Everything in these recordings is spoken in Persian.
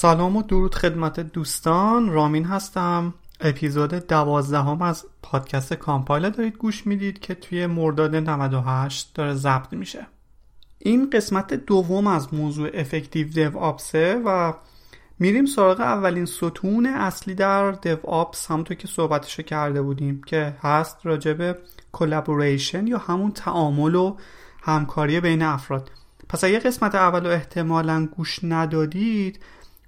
سلام و درود خدمت دوستان. رامین هستم. اپیزود دوازدهم از پادکست کامپایل دارید گوش می‌دید که توی مرداد 98 داره ضبط میشه. این قسمت دوم از موضوع effective DevOps ه و میریم سراغ اولین ستون اصلی در DevOps همونطور که صحبتشو کرده بودیم که هست راجع به collaboration یا همون تعامل و همکاری بین افراد. پس اگه قسمت اول رو احتمالا گوش ندادید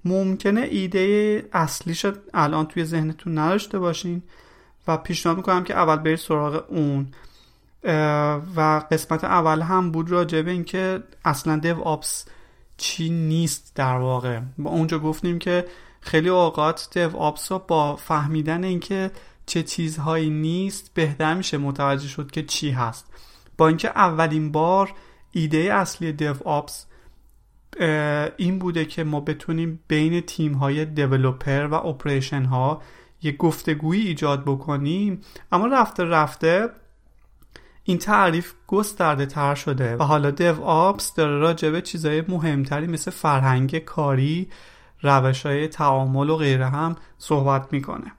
ممکنه ایده اصلیش الان توی ذهنتون نداشته باشین و پیشنهاد می‌کنم که اول برید سراغ اون. و قسمت اول هم بود راجع به اینکه اصلا دیو آپس چی نیست در واقع. با اونجا گفتیم که خیلی اوقات دیو آپس رو با فهمیدن اینکه چه چیزهایی نیست بهتر میشه متوجه شد که چی هست. با اینکه اولین بار ایده اصلی دیو آپس این بوده که ما بتونیم بین تیم های دیولوپر و اپریشن ها یه گفتگویی ایجاد بکنیم. اما رفته رفته این تعریف گسترده تر شده و حالا دیو آپس داره راجع به چیزهای مهمتری مثل فرهنگ کاری روش های تعامل و غیره هم صحبت می‌کنه.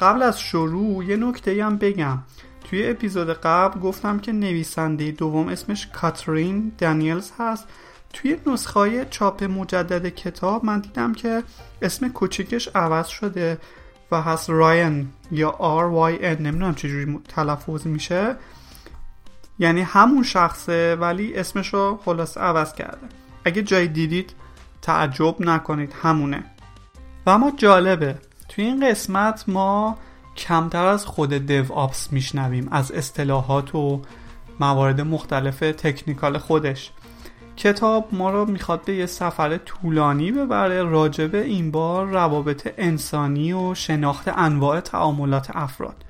قبل از شروع یه نکته هم بگم. توی اپیزود قبل گفتم که نویسنده دوم اسمش کاترین دانیلز هست. توی نسخه چاپ مجدد کتاب من دیدم که اسم کوچیکش عوض شده و هست راین یا Y N نمی‌دونم چجوری تلفظ میشه. یعنی همون شخصه ولی اسمش رو خلاص عوض کرده. اگه جای دیدید تعجب نکنید همونه. و اما جالبه توی این قسمت ما کمتر از خود دیو آپس میشنویم از اصطلاحات و موارد مختلف تکنیکال خودش. کتاب ما رو می‌خواد به یه سفر طولانی ببره راجب این بار روابط انسانی و شناخت انواع تعاملات افراد.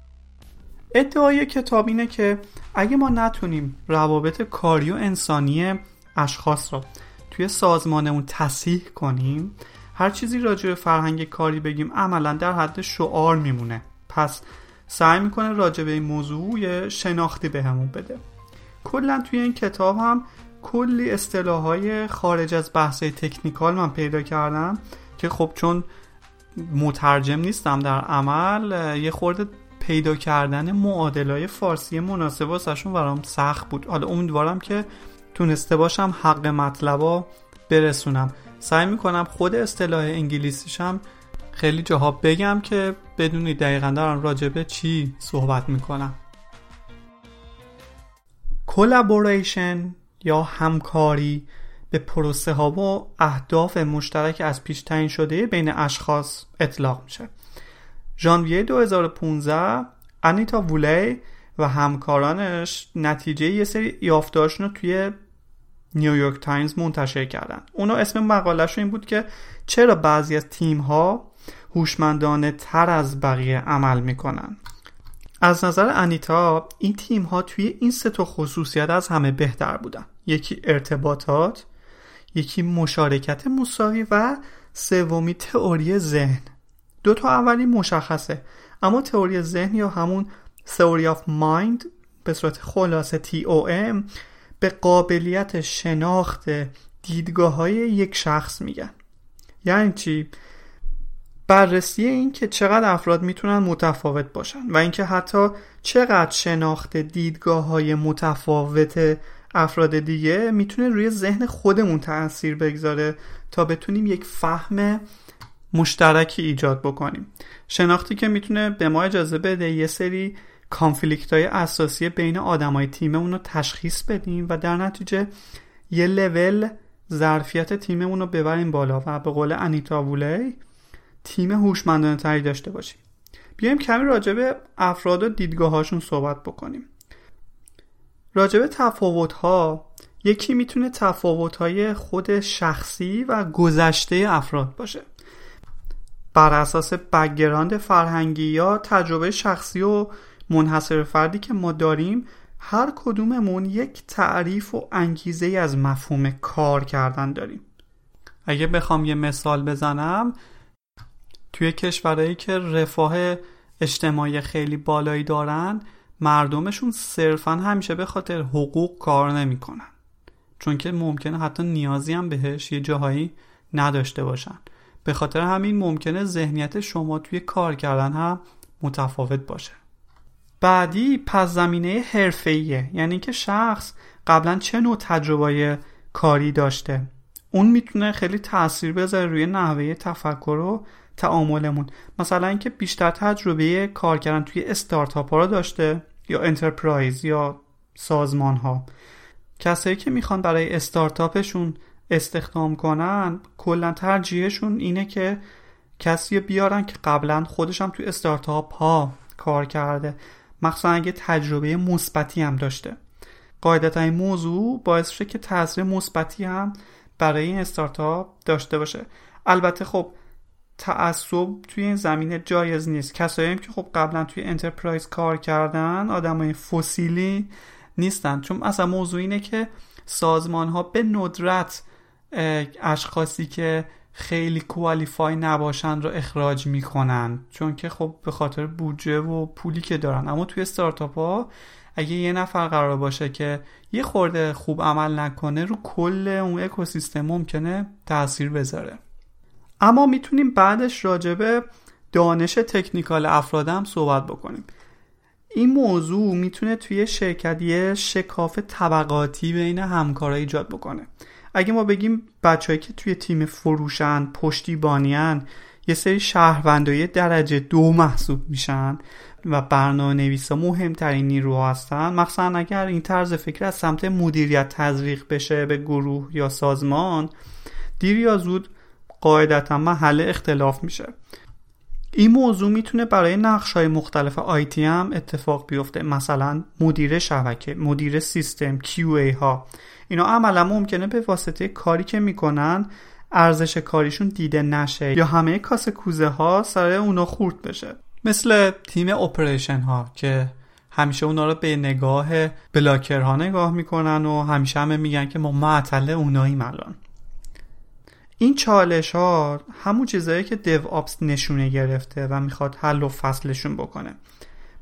ادعای کتاب اینه که اگه ما نتونیم روابط کاری و انسانی اشخاص رو توی سازمانمون تصحیح کنیم هر چیزی راجع به فرهنگ کاری بگیم عملا در حد شعار میمونه. پس سعی می‌کنه راجع به این موضوع شناختی بهمون به بده. کلا توی این کتاب هم کلی اصطلاح های خارج از بحث تکنیکال من پیدا کردم که خب چون مترجم نیستم در عمل یه خورده پیدا کردن معادلای فارسی مناسب واسهشون برام سخت بود. حالا امیدوارم که تونسته باشم حق مطلبا برسونم. سعی می‌کنم خود اصطلاح انگلیسیشم خیلی جاها بگم که بدونی دقیقا دارم راجبه چی صحبت می‌کنم. کلابوریشن یا همکاری به پروسه ها و اهداف مشترک از پیش تعیین شده بین اشخاص اطلاق میشه. ژانویه 2015 انیتا وولی و همکارانش نتیجه یه سری یافتاشون رو توی نیویورک تایمز منتشر کردن. اونا اسم مقالش این بود که چرا بعضی از تیم ها هوشمندانه تر از بقیه عمل می‌کنن. از نظر انیتا این تیم ها توی این سه تا خصوصیت از همه بهتر بودن. یکی ارتباطات یکی مشارکت مساوی و سومی تئوری ذهن. دو تا اولی مشخصه. اما تئوری ذهن یا همون تئوری آف مایند به صورت خلاصه TOM به قابلیت شناخت دیدگاه های یک شخص میگن یعنی چی؟ بررسی این که چقدر افراد می‌تونن متفاوت باشن و اینکه حتی چقدر شناخت دیدگاه های متفاوت افراد دیگه می‌تونه روی ذهن خودمون تاثیر بگذاره تا بتونیم یک فهم مشترکی ایجاد بکنیم شناختی که می‌تونه به ما اجازه بده یه سری کانفلیکت های اساسی بین آدمای تیممون رو تشخیص بدیم و در نتیجه یه لول ظرفیت تیممون رو ببریم بالا و به قول انیتا وولی تیم هوشمندانه تری داشته باشیم. بیایم کمی راجع به افراد و دیدگاه هاشون صحبت بکنیم. راجع به تفاوت ها یکی می‌تونه تفاوت های خود شخصی و گذشته افراد باشه. بر اساس بگراند فرهنگی یا تجربه شخصی و منحصر فردی که ما داریم هر کدوممون یک تعریف و انگیزه از مفهوم کار کردن داریم. اگه بخوام یه مثال بزنم توی کشورهایی که رفاه اجتماعی خیلی بالایی دارن مردمشون صرفا همیشه به خاطر حقوق کار نمی‌کنن. چون که ممکنه حتی نیازی هم بهش یه جاهایی نداشته باشن. به خاطر همین ممکنه ذهنیت شما توی کار کردن هم متفاوت باشه. بعدی پس زمینه حرفه‌ایه. یعنی که شخص قبلا چه نوع تجربه کاری داشته. اون می‌تونه خیلی تاثیر بذاره روی نحوه تفکر و تعاملمون. مثلا اینکه بیشتر تجربه کار کردن توی استارتاپ ها رو داشته یا انترپرایز یا سازمان ها کسایی که می‌خوان برای استارتاپشون استخدام کنن کلا ترجیحشون اینه که کسی بیارن که قبلا خودش هم توی استارتاپ ها کار کرده. مخصوصا اگه تجربه مثبتی هم داشته. قاعدتا این موضوع باعث شده که تاثیر مثبتی هم برای این استارتاپ داشته باشه. البته خب تعصب توی این زمینه جایز نیست. کسایی که خب قبلا توی انترپرایز کار کردن آدمای فسیلی نیستن. چون اصلا موضوع اینه که سازمان ها به ندرت اشخاصی که خیلی کوالیفای نباشن رو اخراج می‌کنن. چون که خب به خاطر بودجه و پولی که دارن. اما توی استارتاپ ها اگه یه نفر قرار باشه که یه خورده خوب عمل نکنه رو کل اون اکوسیستم ممکنه تاثیر بذاره. اما می‌تونیم بعدش راجبه دانش تکنیکال افراد هم صحبت بکنیم. این موضوع می‌تونه توی شرکت یه شکاف طبقاتی بین همکارا ایجاد بکنه. اگه ما بگیم بچههایی که توی تیم فروشن پشتیبانیان یه سری شهروندای درجه دو محسوب میشن و برنامه نویسا مهمترین نیروها هستن. مخصوصا اگر این طرز فکر از سمت مدیریت تزریق بشه به گروه یا سازمان دیر یا زود قاعدتا محل اختلاف میشه. این موضوع می‌تونه برای نقش های مختلف آیتی هم اتفاق بیفته. مثلا مدیر شبکه مدیر سیستم QA ها. اینا عملا ممکنه به واسطه کاری که می‌کنن ارزش کاریشون دیده نشه یا همه کاسه کوزه ها سر اونا خورد بشه. مثل تیم اپریشن ها که همیشه اونا رو به نگاه بلاکر ها نگاه می‌کنن و همیشه همه میگن که ما معطل اوناییم الان. این چالش ها همون چیزهایی که دیو آپس نشونه گرفته و می‌خواد حل و فصلشون بکنه.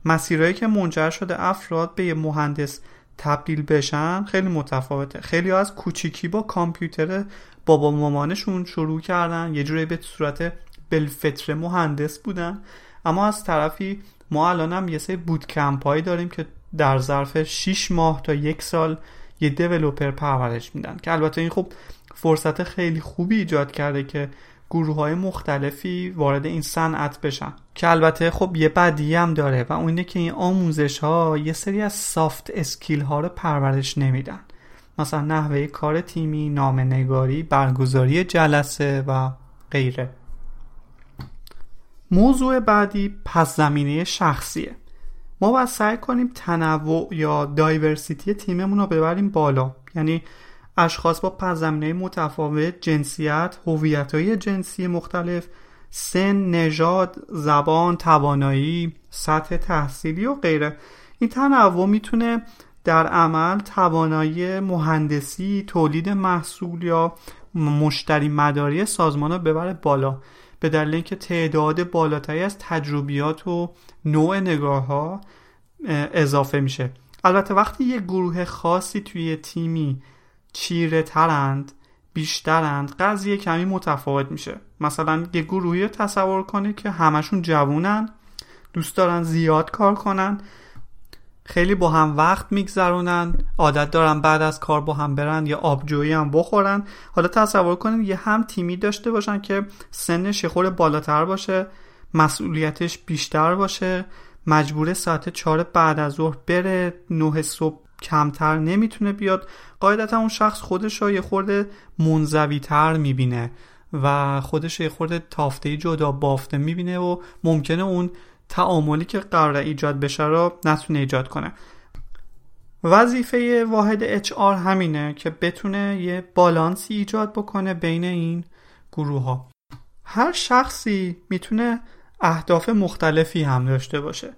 مسیرهایی که منجر شده افراد به یه مهندس تبدیل بشن خیلی متفاوته. خیلی از کوچیکی با کامپیوتر بابا مامانشون شروع کردن. یه جوری به صورت بلفتر مهندس بودن. اما از طرفی ما الان هم یه سری بود کمپ داریم که در ظرف 6 ماه تا یک سال یه دیولوپر پرورش میدن. که البته این خب فرصت خیلی خوبی ایجاد کرده که گروه های مختلفی وارد این صنعت بشن. که البته خب یه بدی هم داره و اون اینه که این آموزش ها یه سری از سافت اسکیل ها رو پرورش نمیدن. مثلا نحوه کار تیمی، نگاری، برگزاری جلسه و غیره. موضوع بعدی پس زمینه شخصیه. ما باید سعی کنیم تنوع یا دایورسیتی تیممون رو ببریم بالا. یعنی اشخاص با پس متفاوت جنسیت های جنسی مختلف سن نژاد زبان توانایی سطح تحصیلی و غیره. این تنوع می‌تونه در عمل توانایی مهندسی تولید محصول یا مشتری مداری سازمان رو ببره بالا. به دلیل اینکه تعداد بالاتری از تجربیات و نوع نگاه ها اضافه میشه. البته وقتی یه گروه خاصی توی تیمی چیره ترند بیشترند قضیه کمی متفاوت میشه. مثلا یه گروهی تصور کنید که همشون جوونن دوست دارن زیاد کار کنن خیلی با هم وقت میگذرونن عادت دارن بعد از کار با هم برن یا آبجویی هم بخورن. حالا تصور کنید یه هم تیمی داشته باشن که سنش یه بالاتر باشه مسئولیتش بیشتر باشه مجبور ساعت چهار بعد از ظهر بره نه صبح کمتر نمی‌تونه بیاد قاعدتا اون شخص خودش رو یه خورده منزوی تر می‌بینه و خودش یه خورده تافته جدا بافته می‌بینه و ممکنه اون تعاملی که قرار ایجاد بشه رو نتونه ایجاد کنه. وظیفه واحد HR همینه که بتونه یه بالانسی ایجاد بکنه بین این گروه ها هر شخصی می‌تونه اهداف مختلفی هم داشته باشه.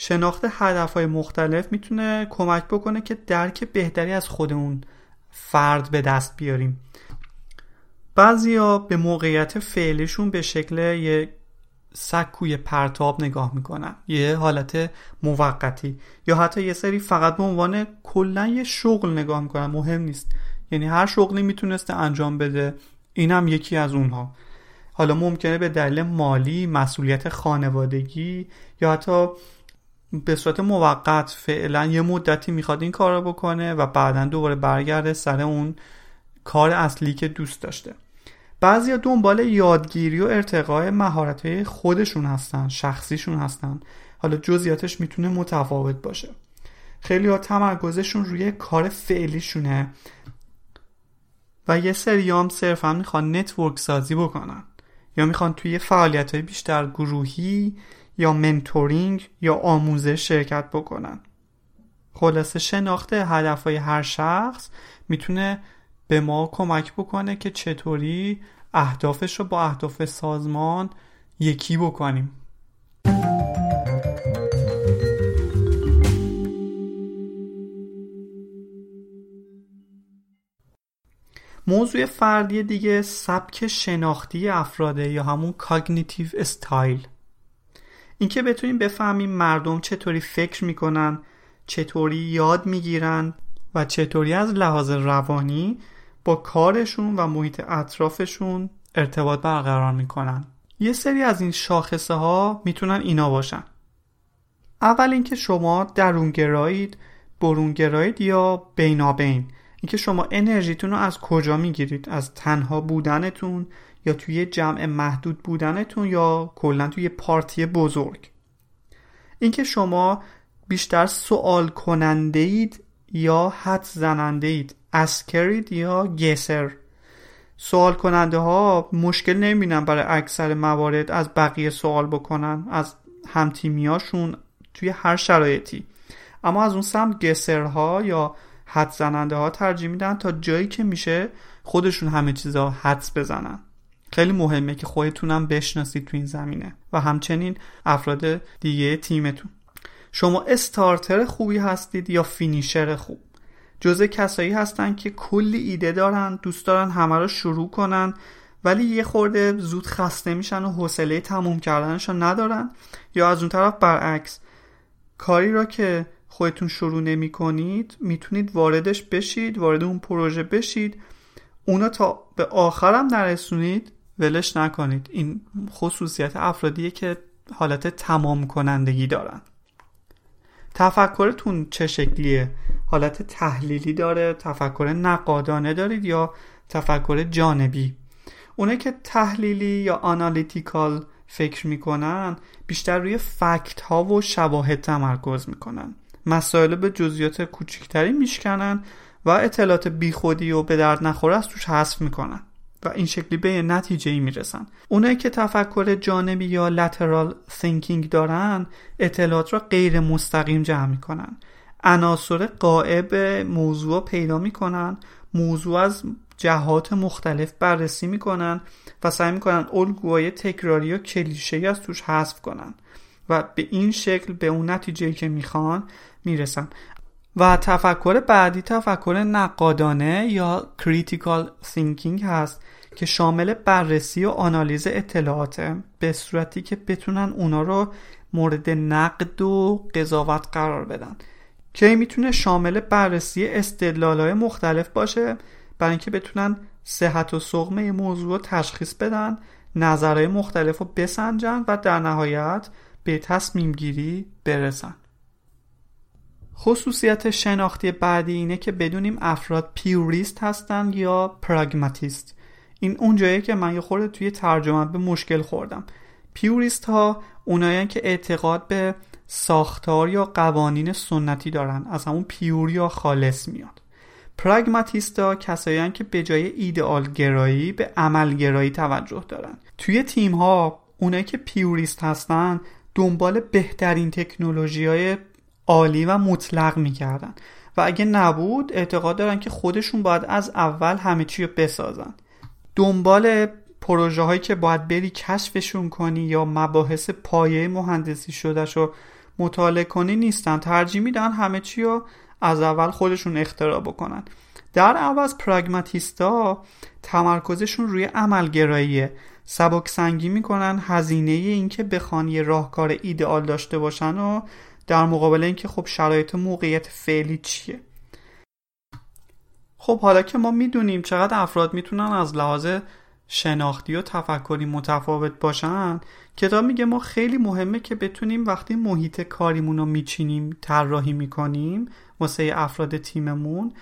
شناخت هدف های مختلف می‌تونه کمک بکنه که درک بهتری از خودمون فرد به دست بیاریم. بعضیا به موقعیت فعلیشون به شکل یه سکوی پرتاب نگاه می‌کنن. یه حالت موقتی. یا حتی یه سری فقط به عنوان کلا یه شغل نگاه می‌کنن. مهم نیست. یعنی هر شغلی می‌تونسته انجام بده. اینم یکی از اونها. حالا ممکنه به دلیل مالی مسئولیت خانوادگی یا حتی به صورت موقت فعلا یه مدتی می‌خواد این کار رو بکنه و بعدا دوباره برگرده سر اون کار اصلی که دوست داشته. بعضی دنبال یادگیری و ارتقای مهارت خودشون هستن شخصیشون هستن. حالا جزئیاتش می‌تونه متفاوت باشه. خیلی تمرکزشون روی کار فعلیشونه و یه سری هم صرفا می‌خوان network سازی بکنن یا می‌خوان توی فعالیت های بیشتر گروهی یا mentoring یا آموزش شرکت بکنن. خلاصه شناخت هدفهای هر شخص می‌تونه به ما کمک بکنه که چطوری اهدافش رو با اهداف سازمان یکی بکنیم. موضوع فردی دیگه سبک شناختی افراده یا همون cognitive style اینکه بتونیم بفهمیم مردم چطوری فکر می‌کنن چطوری یاد می‌گیرن و چطوری از لحاظ روانی با کارشون و محیط اطرافشون ارتباط برقرار می‌کنن. یه سری از این شاخصه ها می‌تونن اینا باشن. اول اینکه شما درونگرایید برونگرایید یا بینابین. اینکه شما انرژیتون رو از کجا می‌گیرید؟ از تنها بودنتون یا توی جمع محدود بودنتون یا کلا توی پارتی بزرگ. اینکه شما بیشتر سوال کننده اید یا حد زننده اید اسکرید یا گسر. سوال کننده ها مشکل نمی‌بینن برای اکثر موارد از بقیه سوال بکنن از همتیمیاشون توی هر شرایطی. اما از اون سمت گسرها یا حد زننده ها ترجیح میدن تا جایی که میشه خودشون همه چیزا حدس بزنن. خیلی مهمه که خودتونم بشناسید تو این زمینه و همچنین افراد دیگه تیمتون. شما استارتر خوبی هستید یا فینیشر خوب؟ جزء کسایی هستن که کلی ایده دارن دوست دارن همه رو شروع کنن ولی یه خورده زود خسته میشن و حوصله تموم کردنش ندارن. یا از اون طرف برعکس کاری را که خودتون شروع نمی کنید می‌تونید واردش بشید وارد اون پروژه بشید اونا تا به آخرم نرسونید ولش نکنید. این خصوصیت افرادیه که حالت تمام کنندگی دارن. تفکرتون چه شکلیه؟ حالت تحلیلی داره؟ تفکر نقادانه دارید یا تفکر جانبی؟ اونه که تحلیلی یا آنالیتیکال فکر می‌کنن بیشتر روی فکت ها و شواهد تمرکز می‌کنن. مسائل به جزئیات کوچکتری میشکنن و اطلاعات بیخودی و به درد نخوره از توش حذف می‌کنن. و این شکلی به نتیجه ای می‌رسن. اونایی که تفکر جانبی یا لترال thinking دارن اطلاعات را غیر مستقیم جمع می‌کنن. عناصر قائب موضوع پیدا می‌کنن موضوع از جهات مختلف بررسی می‌کنن و سعی می‌کنن الگوهای تکراری و کلیشه از توش حذف کنن و به این شکل به اون نتیجه که می‌خوان می‌رسن. و تفکر بعدی تفکر نقادانه یا critical thinking هست که شامل بررسی و آنالیز اطلاعاته. به صورتی که بتونن اونا رو مورد نقد و قضاوت قرار بدن. که می‌تونه شامل بررسی استدلال مختلف باشه؟ برای اینکه بتونن صحت و سقم یه موضوع رو تشخیص بدن نظرهای مختلف رو بسنجن و در نهایت به تصمیم گیری برسن. خصوصیت شناختی بعدی اینه که بدونیم افراد پیوریست هستن یا پراگماتیست. این اونجایی که من یه خورده توی ترجمه به مشکل خوردم. پیوریست ها اونایان که اعتقاد به ساختار یا قوانین سنتی دارن. از همون پیور یا خالص میاد. پراگماتیستا کسایی که به جای ایدئال گرایی به عمل گرایی توجه دارن. توی تیم ها اونایی که پیوریست هستن دنبال بهترین تکنولوژی های عالی و مطلق می‌کردن. و اگه نبود اعتقاد دارن که خودشون باید از اول همه چی رو بسازن. دنبال پروژه هایی که باید بری کشفشون کنی یا مباحث پایه مهندسی شدهش رو مطالعه کنی نیستن. ترجیح میدن همه چی رو از اول خودشون اختراع بکنن. در عوض پراگماتیستا تمرکزشون روی عملگراییه. سبک سنگی می‌کنن هزینه اینکه بخوان یه راهکار ایدئال داشته باشن و در مقابل اینکه خب شرایط موقعیت فعلی چیه؟ خب حالا که ما می‌دونیم چقدر افراد می‌تونن از لحاظ شناختی و تفکری متفاوت باشن کتاب میگه ما خیلی مهمه که بتونیم وقتی محیط کاریمون رو میچینیم طراحی می‌کنیم واسه افراد تیممون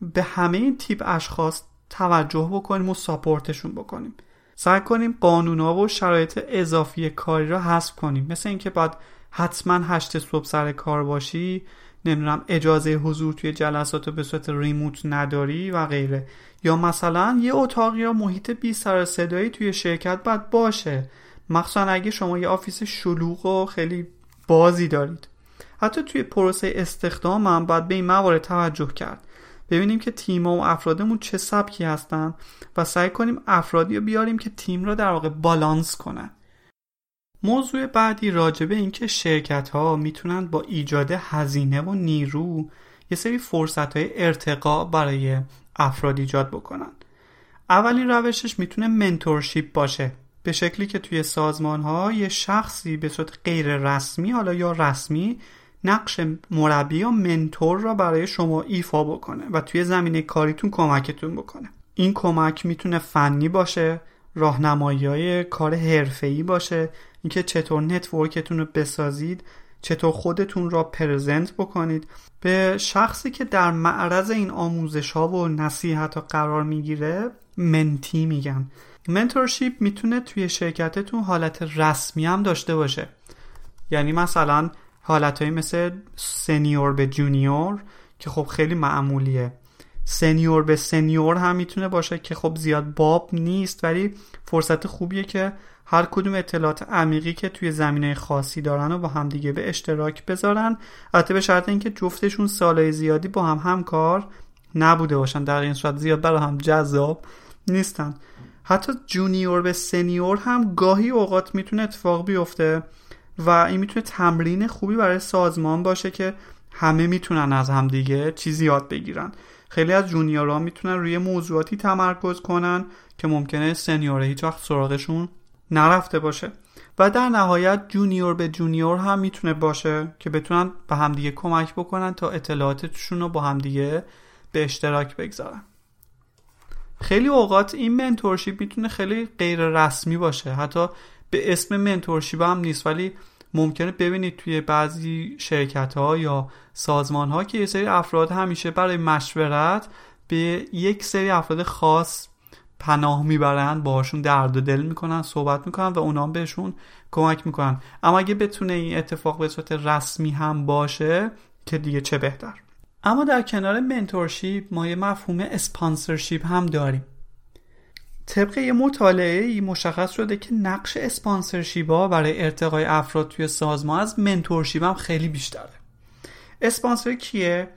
به همه این تیپ اشخاص توجه بکنیم و ساپورتشون بکنیم. سعی کنیم قانونا و شرایط اضافی کاری را حذف کنیم. مثل اینکه باید حتما هشت صبح سر کار باشی نمی‌دونم اجازه حضور توی جلسات به صورت remote نداری و غیره. یا مثلا یه اتاق یا محیط بی سر صدایی توی شرکت باید باشه. مخصوصا اگه شما یه office شلوغ و خیلی بازی دارید. حتی توی پروسه استخدام هم باید به این موارد توجه کرد. ببینیم که تیم و افرادمون چه سبکی هستن و سعی کنیم افرادی رو بیاریم که تیم رو در واقع بالانس کنن. موضوع بعدی راجبه اینکه شرکت ها می‌تونن با ایجاد هزینه و نیرو یه سری فرصت های ارتقا برای افراد ایجاد بکنن. اولین روشش می‌تونه منتورشیپ باشه. به شکلی که توی سازمان ها یه شخصی به صورت غیر رسمی حالا یا رسمی نقش مربی یا منتور را برای شما ایفا بکنه و توی زمینه کاریتون کمکتون بکنه. این کمک می‌تونه فنی باشه راهنمایی کار حرفه‌ای باشه اینکه چطور network تون رو بسازید چطور خودتون را present بکنید. به شخصی که در معرض این آموزش ها و نصیحت ها قرار می‌گیره mentee میگن mentorship می‌تونه توی شرکتتون حالت رسمی هم داشته باشه. یعنی مثلا حالتهایی مثل senior به junior که خب خیلی معمولیه. senior به senior هم می‌تونه باشه که خب زیاد باب نیست ولی فرصت خوبیه که هر کدوم اطلاعات عمیقی که توی زمینه خاصی دارن و با هم دیگه به اشتراک بذارن. البته به شرط اینکه جفتشون سالهای زیادی با هم همکار نبوده باشن. در این صورت زیاد برای هم جذاب نیستن. حتی junior به senior هم گاهی اوقات می‌تونه اتفاق بیفته و این می‌تونه تمرین خوبی برای سازمان باشه که همه می‌تونن از همدیگه چیزی یاد بگیرن. خیلی از junior ها می‌تونن روی موضوعاتی تمرکز کنن که ممکنه senior ه هیچ وقت سراغشون نرفته باشه. و در نهایت junior به junior هم می‌تونه باشه که بتونن به همدیگه کمک بکنن تا اطلاعاتشون رو با همدیگه به اشتراک بگذارن. خیلی اوقات این mentorship می‌تونه خیلی غیر رسمی باشه. حتی به اسم mentorship هم نیست ولی ممکنه ببینید توی بعضی شرکت ها یا سازمان ها که یه سری افراد همیشه برای مشورت به یک سری افراد خاص پناه می‌برن باشون درد و دل می‌کنن صحبت می‌کنن و اونا بهشون کمک می‌کنن. اما اگه بتونه این اتفاق به صورت رسمی هم باشه که دیگه چه بهتر. اما در کنار mentorship ما یه مفهوم sponsorship هم داریم. طبق یه مطالعه ای مشخص شده که نقش sponsorship ها برای ارتقای افراد توی سازمان از mentorship هم خیلی بیشتره. اسپانسر کیه؟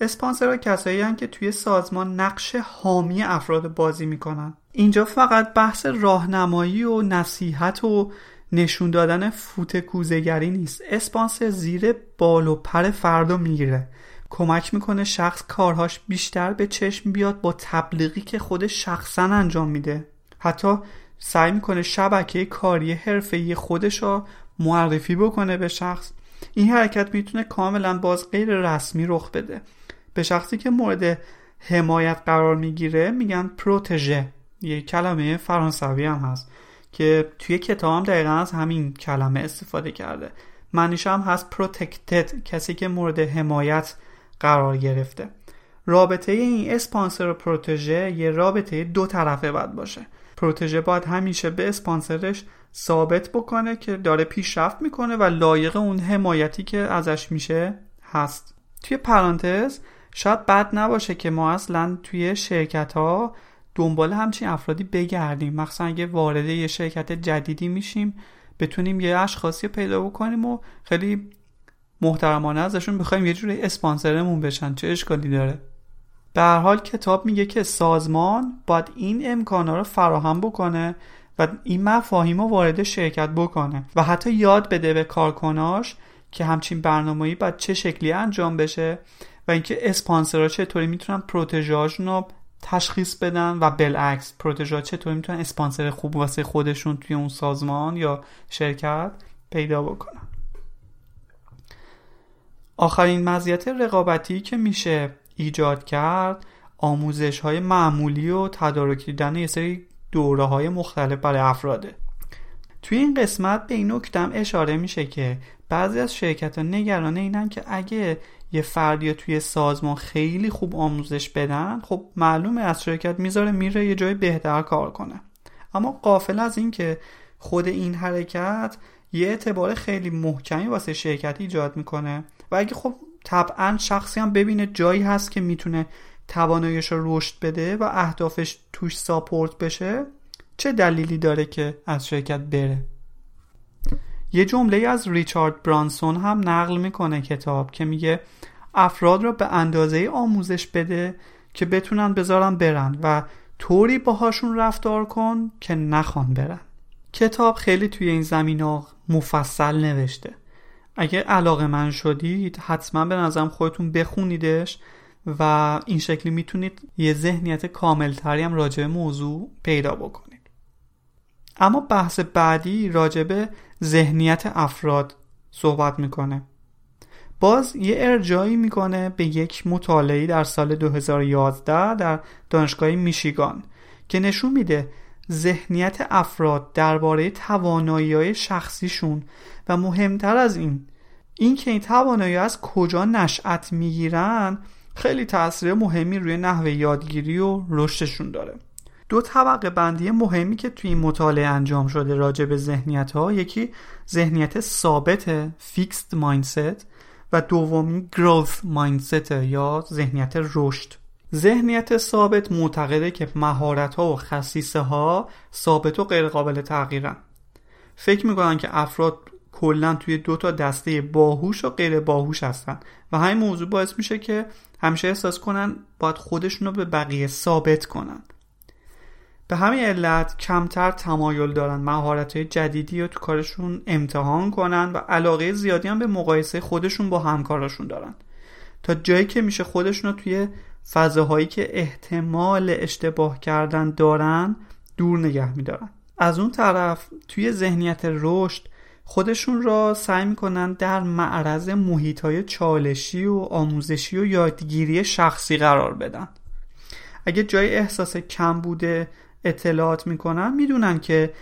اسپانسرها کسایی هستند که توی سازمان نقش حامی افراد بازی می‌کنن. اینجا فقط بحث راهنمایی و نصیحت و نشون دادن فوت کوزگری نیست. اسپانسر زیر بال و پر فردو می‌گیره. کمک می‌کنه شخص کارهاش بیشتر به چشم بیاد با تبلیغی که خود شخصا انجام میده. حتی سعی می‌کنه شبکه کاری حرفه‌ای خودش رو معرفی بکنه به شخص. این حرکت می‌تونه کاملا باز غیر رسمی رخ بده. به شخصی که مورد حمایت قرار می‌گیره میگن پروتژه. یه کلمه فرانسوی هم هست که توی کتاب هم دقیقا از همین کلمه استفاده کرده. معنیش هم هست پروتکتد کسی که مورد حمایت قرار گرفته. رابطه این اسپانسر و پروتژه یه رابطه دو طرفه باید باشه. پروتژه باید همیشه به اسپانسرش ثابت بکنه که داره پیشرفت می‌کنه و لایق اون حمایتی که ازش میشه هست. توی پرانتز شاید بد نباشه که ما اصلا توی شرکت ها دنبال همچین افرادی بگردیم. مخصوصا اگه وارد یه شرکت جدیدی میشیم بتونیم یه اشخاصی پیدا بکنیم و خیلی محترمانه ازشون بخوایم یه جوری اسپانسرمون بشن. چه اشکالی داره؟ به هر حال کتاب میگه که سازمان باید این امکانها رو فراهم بکنه و این مفاهیم رو وارد شرکت بکنه و حتی یاد بده به کارکناش که همچین برنامه‌ای باید چه شکلی انجام بشه و اینکه اسپانسرها چطوری می‌تونن پروتژهاشون رو تشخیص بدن و بالعکس پروتژا چطوری می‌تونن اسپانسر خوب واسه خودشون توی اون سازمان یا شرکت پیدا بکنن. آخرین مزیت رقابتی که میشه ایجاد کرد آموزش های معمولی و تدارک دیدن یه سری دوره های مختلف برای افراده. توی این قسمت به این نکتم اشاره میشه که بعضی از شرکت ها نگران اینن که اگه یه فردی توی سازمان خیلی خوب آموزش بدن خب معلومه از شرکت می‌ذاره میره یه جای بهتر کار کنه. اما قافل از این که خود این حرکت یه اعتبار خیلی محکمی واسه شرکت ایجاد می‌کنه و اگه خب طبعا شخصی هم ببینه جایی هست که می‌تونه تواناییش رو رشد بده و اهدافش توش ساپورت بشه چه دلیلی داره که از شرکت بره؟ یه جمله از ریچارد برانسون هم نقل می‌کنه کتاب که میگه افراد را به اندازه آموزش بده که بتونن بذارن برن و طوری باهاشون رفتار کن که نخوان برن. کتاب خیلی توی این زمین ها مفصل نوشته. اگه علاقه من شدید حتما به نظرم خودتون بخونیدش و این شکلی می‌تونید یه ذهنیت کاملتری هم راجع موضوع پیدا بکنید. اما بحث بعدی راجبه ذهنیت افراد صحبت می‌کنه. باز یه ارجایی می‌کنه به یک مطالعه در سال 2011 در دانشگاه میشیگان که نشون میده ذهنیت افراد درباره توانایی شخصیشون و مهمتر از این این که این توانایی از کجا نشأت می‌گیرن خیلی تاثیر مهمی روی نحوه یادگیری و رشدشون داره. دو طبقه بندی مهمی که توی این مطالعه انجام شده راجع به ذهنیت ها یکی ذهنیت ثابت فیکست مایندست و دومی گروث مایندست یا ذهنیت رشد. ذهنیت ثابت معتقده که مهارت ها و خصیصه ها ثابت و غیر قابل تغییرن. فکر می‌کنن که افراد کلا توی دو تا دسته باهوش و غیر باهوش هستن و همین موضوع باعث میشه که همیشه احساس کنن باید خودشون رو به بقیه ثابت کنن. به همین علت کمتر تمایل دارن مهارت جدیدی رو تو کارشون امتحان کنن و علاقه زیادی هم به مقایسه خودشون با همکاراشون دارن. تا جایی که میشه خودشون رو توی فضاهایی که احتمال اشتباه کردن دارن دور نگه میدارن. از اون طرف توی ذهنیت رشد خودشون را سعی می‌کنن در معرض محیط های چالشی و آموزشی و یادگیری شخصی قرار بدن. اگه جای احساس کم بوده اطلاعات می‌کنن می‌دونن که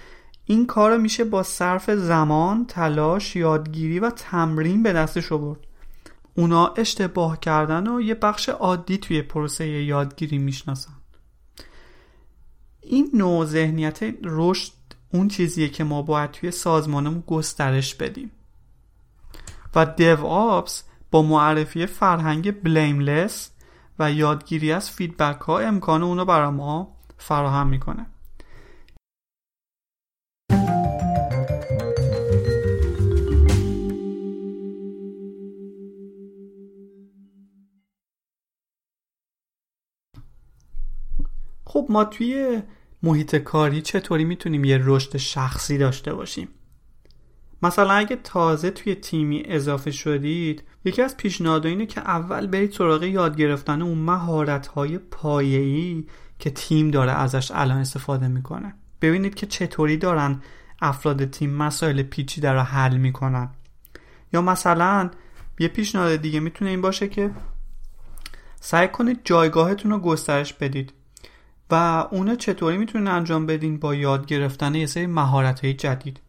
این کار میشه با صرف زمان، تلاش، یادگیری و تمرین به دستش آورد. اونا اشتباه کردن و یه بخش عادی توی پروسه یادگیری می‌شناسن. این نوع ذهنیت رشد اون چیزیه که ما باید توی سازمانمون گسترش بدیم. و دیو آپس با معرفی فرهنگ بلیملس و یادگیری از فیدبک ها امکان اونو برای ما فراهم می‌کنه. خب ما توی محیط کاری چطوری می‌تونیم یه رشد شخصی داشته باشیم؟ مثلا اگه تازه توی تیمی اضافه شدید یکی از پیشنهادها اینه که اول برید سراغ یاد گرفتن اون مهارت های پایه‌ای که تیم داره ازش الان استفاده می‌کنه. ببینید که چطوری دارن افراد تیم مسائل پیچیده رو حل می‌کنن. یا مثلا یه پیشنهاد دیگه می‌تونه این باشه که سعی کنید جایگاهتون رو گسترش بدید و اونو چطوری می‌تونید انجام بدین با یاد گرفتن یه سری مهارت جدید.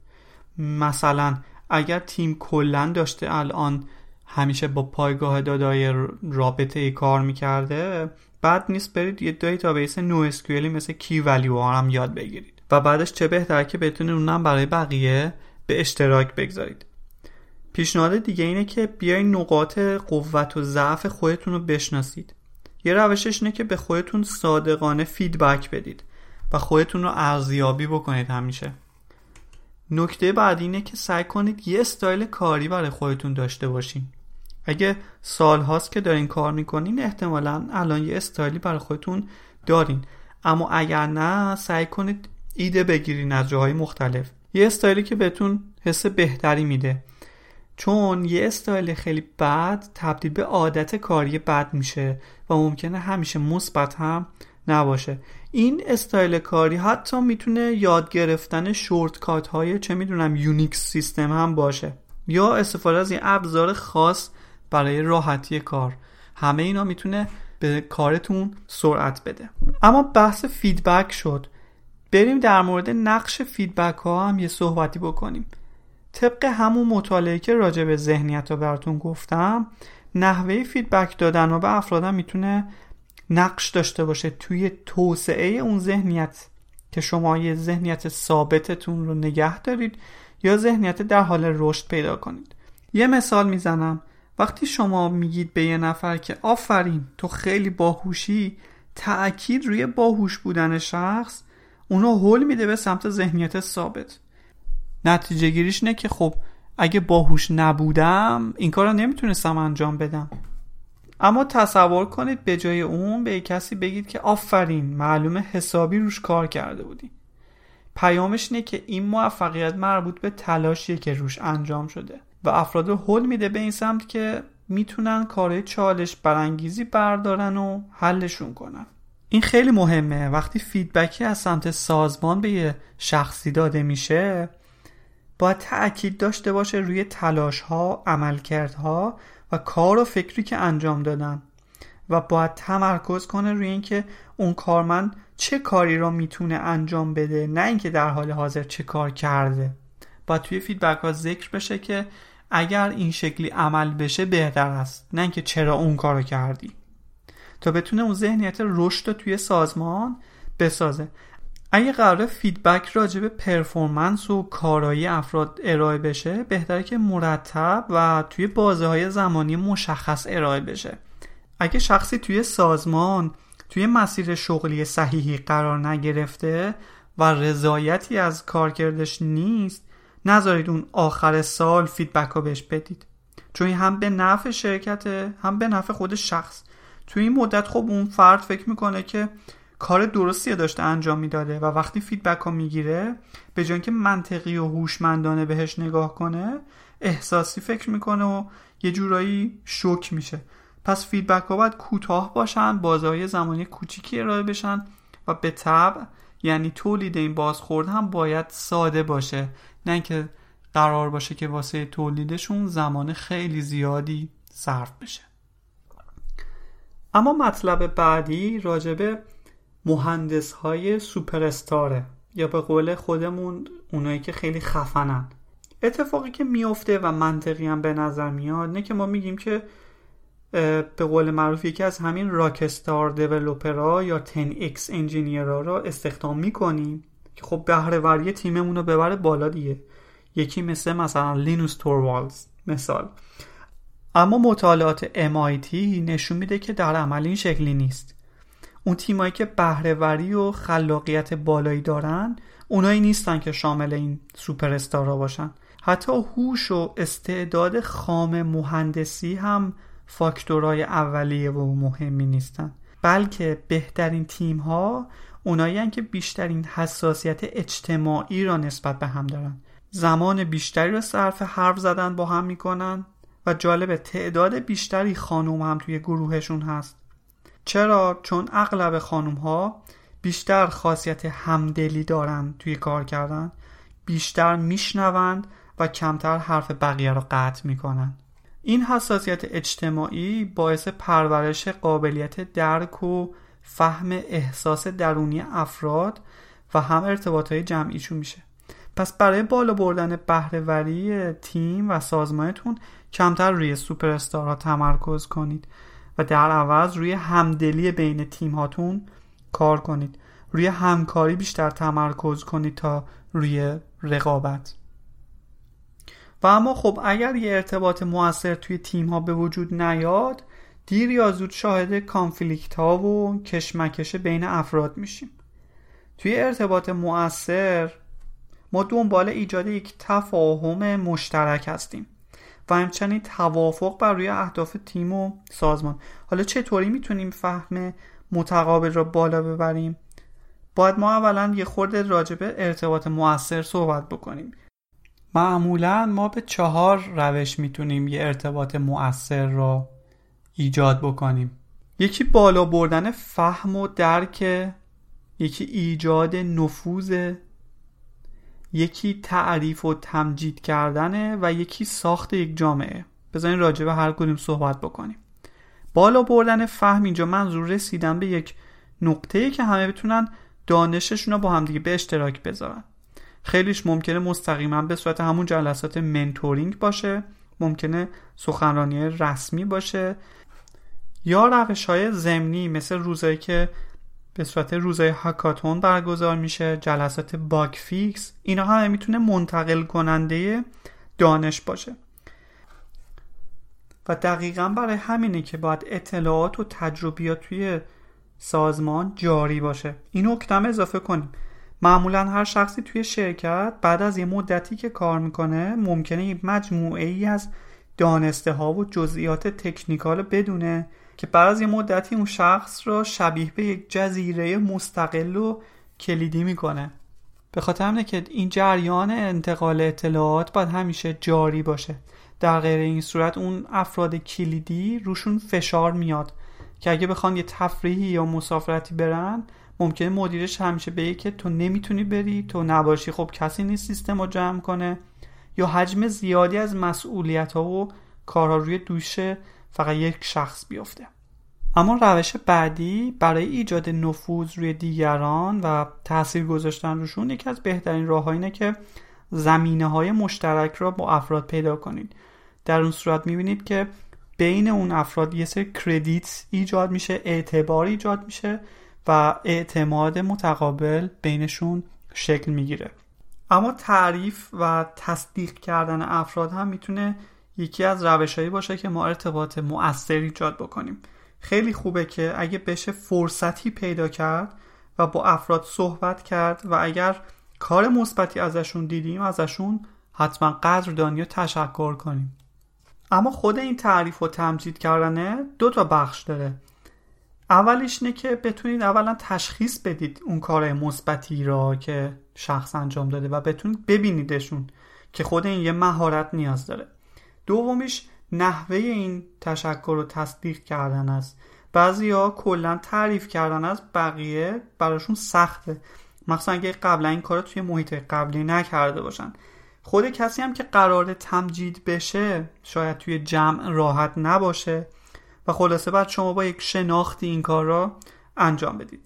مثلا اگر تیم کلا تا الان همیشه با پایگاه داده‌های رابطه ای کار می‌کرده بد نیست برید یه database NoSQL ی مثل key value هم یاد بگیرید. و بعدش چه بهتر که بتونید اونم برای بقیه به اشتراک بگذارید. پیشنهاد دیگه اینه که بیاین نقاط قوت و ضعف خودتون رو بشناسید. یه روشش اینه که به خودتون صادقانه feedback بدید و خودتون رو ارزیابی بکنید همیشه. نکته بعد اینه که سعی کنید یه استایل کاری برای خودتون داشته باشین. اگه سال هاست که دارین کار می‌کنین احتمالا الان یه استایلی برای خودتون دارین. اما اگر نه سعی کنید ایده بگیرین از جاهای مختلف. یه استایلی که بهتون حس بهتری میده. چون یه استایل خیلی بد تبدیل به عادت کاری بد میشه و ممکنه همیشه مثبت هم نباشه. این استایل کاری حتی می‌تونه یاد گرفتن shortcut های چه می‌دونم Unix system هم باشه. یا استفاده از این ابزار خاص برای راحتی کار. همه اینا می‌تونه به کارتون سرعت بده. اما بحث feedback شد. بریم در مورد نقش feedback ها هم یه صحبتی بکنیم. طبق همون مطالعه که راجع به ذهنیت رو براتون گفتم نحوه فیدبک دادن و به افرادم می‌تونه نقش داشته باشه توی توسعه اون ذهنیت. که شما یه ذهنیت ثابتتون رو نگه دارید یا ذهنیت در حال رشد پیدا کنید. یه مثال می‌زنم. وقتی شما میگید به یه نفر که آفرین تو خیلی باهوشی تأکید روی باهوش بودن شخص اونو حل میده به سمت ذهنیت ثابت. نتیجه گیریش نه که خب اگه باهوش نبودم این کار رو نمی‌تونستم انجام بدم. اما تصور کنید به جای اون به کسی بگید که آفرین معلومه حسابی روش کار کرده بودی. پیامش اینه که این موفقیت مربوط به تلاشیه که روش انجام شده. و افراد حل میده به این سمت که می‌تونن کارهای چالش برانگیزی بردارن و حلشون کنن. این خیلی مهمه. وقتی feedback ی از سمت سازمان به یه شخصی داده میشه باید تأکید داشته باشه روی تلاش ها عملکردها و کار و فکری که انجام دادن و باید تمرکز کنه روی اینکه اون کارمند چه کاری را می‌تونه انجام بده نه اینکه در حال حاضر چه کار کرده. باید توی feedback ها ذکر بشه که اگر این شکلی عمل بشه بهتر است. نه اینکه چرا اون کارو کردی. تا بتونه اون ذهنیت رشد توی سازمان بسازه. اگه قرار feedback راجع به performance و کارایی افراد ارائه بشه بهتره که مرتب و توی بازه های زمانی مشخص ارائه بشه. اگه شخصی توی سازمان توی مسیر شغلی صحیحی قرار نگرفته و رضایتی از کارکردش نیست نذارید اون آخر سال feedback رو بهش بدید. چون هم به نفع شرکت هم به نفع خود شخص. توی این مدت خب اون فرد فکر می‌کنه که کار درستی داشته انجام می‌داده و وقتی feedback رو می‌گیره به جای که منطقی و هوشمندانه بهش نگاه کنه احساسی فکر می‌کنه و یه جورایی شوک میشه. پس feedback ها باید کوتاه باشن بازه‌های زمانی کوچیکی ارائه بشن و به طبع یعنی تولید این بازخورد هم باید ساده باشه. نه اینکه قرار باشه که واسه تولیدشون زمان خیلی زیادی صرف بشه. اما مطلب بعدی راجبه مهندس های سوپرستاره یا به قول خودمون اونایی که خیلی خفنن. اتفاقی که میفته و منطقی هم به نظر میاد نه که ما میگیم که به قول معروف یکی از همین راکستار دیولوپرا یا 10x انجینیرها را استخدام می‌کنیم. که خب بهرهوری تیممون رو ببره بالا دیگه. یکی مثل مثلا لینوس توروالز مثال. اما مطالعات MIT نشون میده که در عمل این شکلی نیست. اون تیمایی که بهرهوری و خلاقیت بالایی دارن اونایی نیستن که شامل این سوپر استارا باشن. حتی هوش و استعداد خام مهندسی هم فاکتورهای اولیه و مهمی نیستن. بلکه بهترین تیم ها اونایی که بیشترین حساسیت اجتماعی را نسبت به هم دارن زمان بیشتری را صرف حرف زدن با هم می‌کنن و جالب تعداد بیشتری خانوم هم توی گروهشون هست. چرا؟ چون اغلب خانوم ها بیشتر خاصیت همدلی دارن توی کار کردن بیشتر میشنوند و کمتر حرف بقیه را قطع می‌کنن. این حساسیت اجتماعی باعث پرورش قابلیت درک و فهم احساس درونی افراد و هم ارتباط های جمعیشون میشه. پس برای بالا بردن بهرهوری تیم و سازمانتون کمتر روی سوپر ها تمرکز کنید و در عوض روی همدلی بین تیم هاتون کار کنید. روی همکاری بیشتر تمرکز کنید تا روی رقابت. و اما خب اگر یه ارتباط موثر توی تیم ها به وجود نیاد دیر یا زود شاهد کانفلیکت ها و کشمکش بین افراد میشیم. توی ارتباط موثر ما دنبال ایجاد یک تفاهم مشترک هستیم و همچنین توافق بر روی اهداف تیم و سازمان. حالا چطوری می‌تونیم فهم متقابل را بالا ببریم؟ باید ما اولا یه خورده راجبه ارتباط موثر صحبت بکنیم. معمولا ما به چهار روش می‌تونیم یه ارتباط مؤثر را ایجاد بکنیم. یکی بالا بردن فهم و درک یکی ایجاد نفوذ یکی تعریف و تمجید کردنه و یکی ساخت یک جامعه. بذارین راجع به هر کدوم صحبت بکنیم. بالا بردن فهم اینجا منظور رسیدن به یک نقطه که همه بتونن دانششون رو با همدیگه به اشتراک بذارن. خیلیش ممکنه مستقیما به صورت همون جلسات mentoring باشه ممکنه سخنرانی رسمی باشه. یا روش های ضمنی مثل روزایی که به صورت روزای hackathon برگزار میشه جلسات bug fix اینا همه می‌تونه منتقل کننده دانش باشه. و دقیقا برای همینه که باید اطلاعات و تجربیات توی سازمان جاری باشه. این نکتم اضافه کنیم. معمولا هر شخصی توی شرکت بعد از یه مدتی که کار می‌کنه ممکنه یه مجموعه ای از دانسته ها و جزئیات تکنیکال بدونه که بعد از یه مدتی اون شخص را شبیه به یک جزیره مستقل و کلیدی می‌کنه. به خاطر همینه که این جریان انتقال اطلاعات باید همیشه جاری باشه. در غیر این صورت اون افراد کلیدی روشون فشار میاد که اگه بخوان یه تفریحی یا مسافرتی برن ممکنه مدیرش همیشه بگه که تو نمی‌تونی بری تو نباشی. خب کسی نیست سیستم رو جمع کنه. یا حجم زیادی از مسئولیت ها و کارها روی دوش فقط یک شخص بیفته. اما روش بعدی برای ایجاد نفوذ روی دیگران و تاثیر گذاشتن روشون یکی از بهترین راه اینه که زمینه های مشترک را با افراد پیدا کنید. در اون صورت می‌بینید که بین اون افراد یه سری کردیت ایجاد میشه اعتبار ایجاد میشه و اعتماد متقابل بینشون شکل می‌گیره. اما تعریف و تصدیق کردن افراد هم می‌تونه یکی از روشهایی باشه که ما ارتباط مؤثر ایجاد بکنیم. خیلی خوبه که اگه بشه فرصتی پیدا کرد و با افراد صحبت کرد و اگر کار مثبتی ازشون دیدیم ازشون حتما قدردانی و تشکر کنیم. اما خود این تعریف و تمجید کردنه دو تا بخش داره. اولیش اینه که بتونید اولا تشخیص بدید اون کار مثبتی را که شخص انجام داده و بتونید ببینیدشون که خود این یه مهارت نیاز داره. دومیش نحوه این تشکر و تصدیق کردن است. بعضی ها کلا تعریف کردن از بقیه براشون سخته. مخصوصا اگه قبلا این کار توی محیط قبلی نکرده باشن. خود کسی هم که قرار تمجید بشه شاید توی جمع راحت نباشه. و خلاصه بعد شما با یک شناختی این کار را انجام بدید.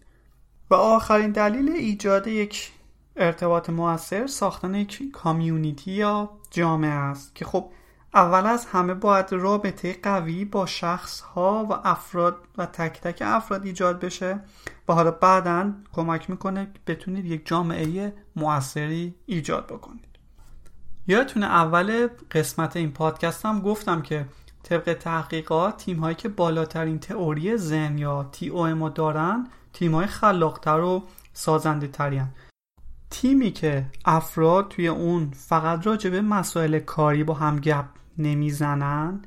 و آخرین دلیل ایجاد یک ارتباط موثر ساختن یک کامیونیتی یا جامعه است که خب اول از همه باید رابطه قوی با شخص ها و افراد و تک تک افراد ایجاد بشه و حالا بعدا کمک می‌کنه بتونید یک جامعه موثری ایجاد بکنید. یادتونه اول قسمت این پادکست هم گفتم که طبق تحقیقات تیم هایی که بالاترین تئوری زن یا تی او دارن تیم های خلاقتر و سازنده ترین تیمی که افراد توی اون فقط راجع به مسائل کاری با هم گپ نمی‌زنن